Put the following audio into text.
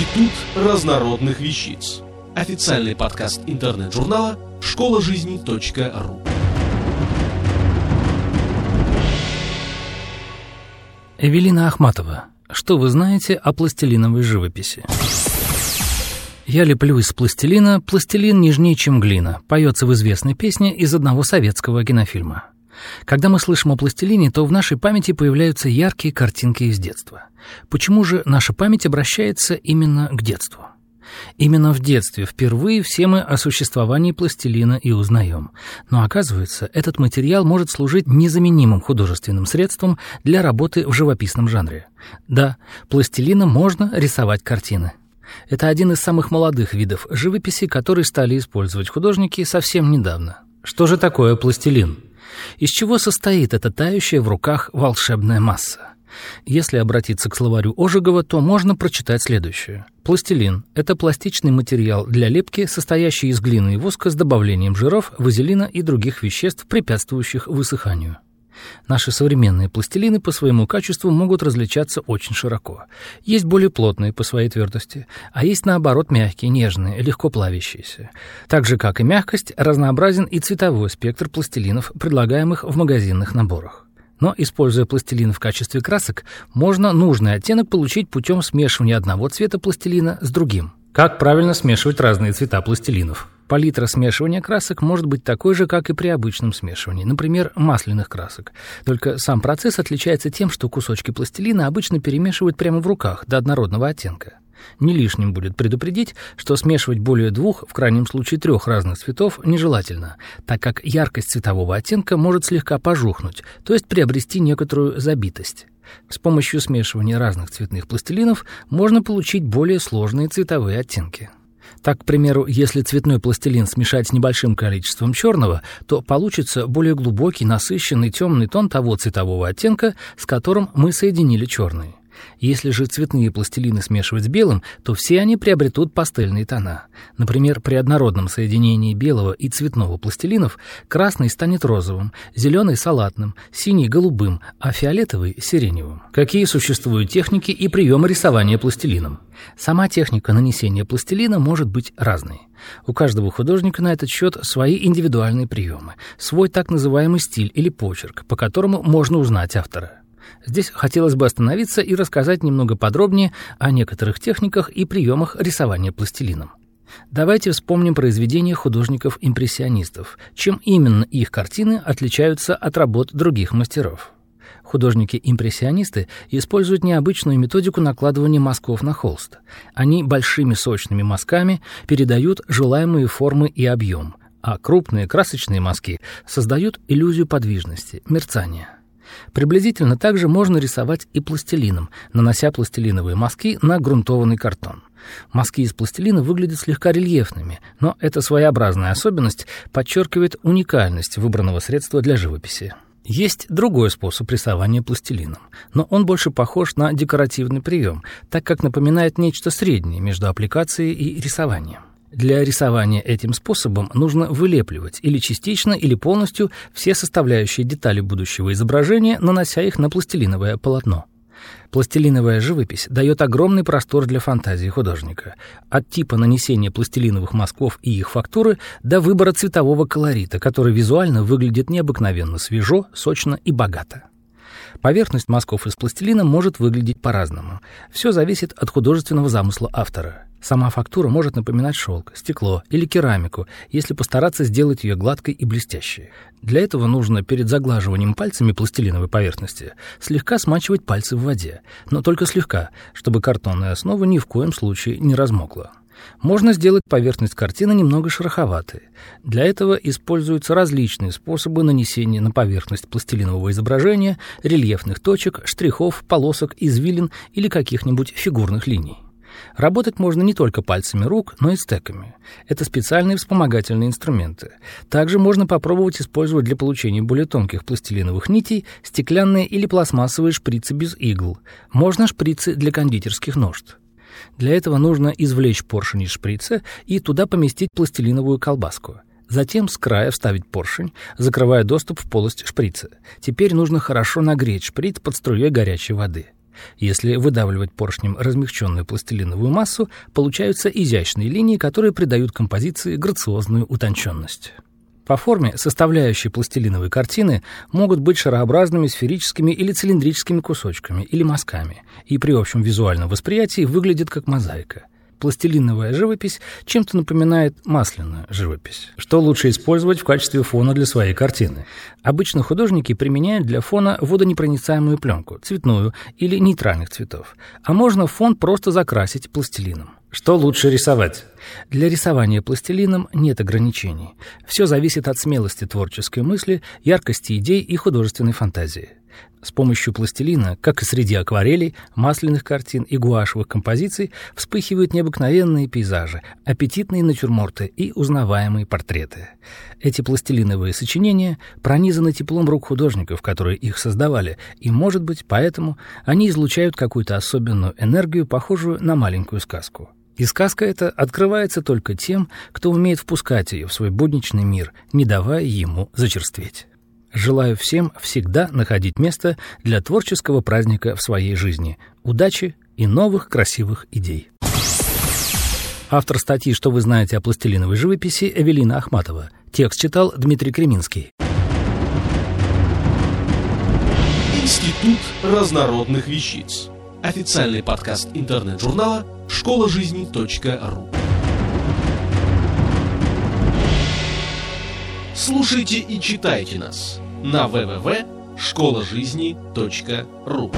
Институт разнородных вещиц. Официальный подкаст интернет-журнала школа жизни.ру. Эвелина Ахматова. Что вы знаете о пластилиновой живописи? «Я леплю из пластилина, пластилин нежнее, чем глина», поется в известной песне из одного советского кинофильма. Когда мы слышим о пластилине, то в нашей памяти появляются яркие картинки из детства. Почему же наша память обращается именно к детству? Именно в детстве впервые все мы о существовании пластилина и узнаем. Но оказывается, этот материал может служить незаменимым художественным средством для работы в живописном жанре. Да, пластилином можно рисовать картины. Это один из самых молодых видов живописи, который стали использовать художники совсем недавно. Что же такое пластилин? Из чего состоит эта тающая в руках волшебная масса? Если обратиться к словарю Ожегова, то можно прочитать следующее. Пластилин – это пластичный материал для лепки, состоящий из глины и воска с добавлением жиров, вазелина и других веществ, препятствующих высыханию. Наши современные пластилины по своему качеству могут различаться очень широко. Есть более плотные по своей твердости, а есть, наоборот, мягкие, нежные, легко плавящиеся. Так же, как и мягкость, разнообразен и цветовой спектр пластилинов, предлагаемых в магазинных наборах. Но, используя пластилин в качестве красок, можно нужный оттенок получить путем смешивания одного цвета пластилина с другим. Как правильно смешивать разные цвета пластилинов? Палитра смешивания красок может быть такой же, как и при обычном смешивании, например, масляных красок. Только сам процесс отличается тем, что кусочки пластилина обычно перемешивают прямо в руках до однородного оттенка. Не лишним будет предупредить, что смешивать более двух, в крайнем случае трех разных цветов, нежелательно, так как яркость цветового оттенка может слегка пожухнуть, то есть приобрести некоторую забитость. С помощью смешивания разных цветных пластилинов можно получить более сложные цветовые оттенки. Так, к примеру, если цветной пластилин смешать с небольшим количеством черного, то получится более глубокий, насыщенный темный тон того цветового оттенка, с которым мы соединили черный. Если же цветные пластилины смешивать с белым, то все они приобретут пастельные тона. Например, при однородном соединении белого и цветного пластилинов красный станет розовым, зеленый – салатным, синий – голубым, а фиолетовый – сиреневым. Какие существуют техники и приемы рисования пластилином? Сама техника нанесения пластилина может быть разной. У каждого художника на этот счет свои индивидуальные приемы, свой так называемый стиль или почерк, по которому можно узнать автора. Здесь хотелось бы остановиться и рассказать немного подробнее о некоторых техниках и приемах рисования пластилином. Давайте вспомним произведения художников-импрессионистов. Чем именно их картины отличаются от работ других мастеров? Художники-импрессионисты используют необычную методику накладывания мазков на холст. Они большими сочными мазками передают желаемые формы и объем, а крупные красочные мазки создают иллюзию подвижности, мерцания. Приблизительно так же можно рисовать и пластилином, нанося пластилиновые мазки на грунтованный картон. Мазки из пластилина выглядят слегка рельефными, но эта своеобразная особенность подчеркивает уникальность выбранного средства для живописи. Есть другой способ рисования пластилином, но он больше похож на декоративный прием, так как напоминает нечто среднее между аппликацией и рисованием. Для рисования этим способом нужно вылепливать или частично, или полностью все составляющие детали будущего изображения, нанося их на пластилиновое полотно. Пластилиновая живопись дает огромный простор для фантазии художника. От типа нанесения пластилиновых мазков и их фактуры до выбора цветового колорита, который визуально выглядит необыкновенно свежо, сочно и богато. Поверхность мазков из пластилина может выглядеть по-разному. Все зависит от художественного замысла автора. Сама фактура может напоминать шелк, стекло или керамику, если постараться сделать ее гладкой и блестящей. Для этого нужно перед заглаживанием пальцами пластилиновой поверхности слегка смачивать пальцы в воде, но только слегка, чтобы картонная основа ни в коем случае не размокла. Можно сделать поверхность картины немного шероховатой. Для этого используются различные способы нанесения на поверхность пластилинового изображения рельефных точек, штрихов, полосок, извилин или каких-нибудь фигурных линий. Работать можно не только пальцами рук, но и стеками. Это специальные вспомогательные инструменты. Также можно попробовать использовать для получения более тонких пластилиновых нитей стеклянные или пластмассовые шприцы без игл. Можно шприцы для кондитерских ножд. Для этого нужно извлечь поршень из шприца и туда поместить пластилиновую колбаску. Затем с края вставить поршень, закрывая доступ в полость шприца. Теперь нужно хорошо нагреть шприц под струей горячей воды. Если выдавливать поршнем размягченную пластилиновую массу, получаются изящные линии, которые придают композиции грациозную утонченность. По форме составляющие пластилиновой картины могут быть шарообразными, сферическими или цилиндрическими кусочками или мазками, и при общем визуальном восприятии выглядят как мозаика. Пластилиновая живопись чем-то напоминает масляную живопись. Что лучше использовать в качестве фона для своей картины? Обычно художники применяют для фона водонепроницаемую пленку, цветную или нейтральных цветов. А можно фон просто закрасить пластилином. Что лучше рисовать? Для рисования пластилином нет ограничений. Все зависит от смелости творческой мысли, яркости идей и художественной фантазии. С помощью пластилина, как и среди акварелей, масляных картин и гуашевых композиций, вспыхивают необыкновенные пейзажи, аппетитные натюрморты и узнаваемые портреты. Эти пластилиновые сочинения пронизаны теплом рук художников, которые их создавали, и, может быть, поэтому они излучают какую-то особенную энергию, похожую на маленькую сказку. И сказка эта открывается только тем, кто умеет впускать ее в свой будничный мир, не давая ему зачерстветь. Желаю всем всегда находить место для творческого праздника в своей жизни. Удачи и новых красивых идей. Автор статьи «Что вы знаете о пластилиновой живописи» Эвелина Ахматова. Текст читал Дмитрий Креминский. Институт разнородных вещиц. Официальный подкаст интернет-журнала школа жизни .ру. Слушайте и читайте нас на www.школажизни.ру.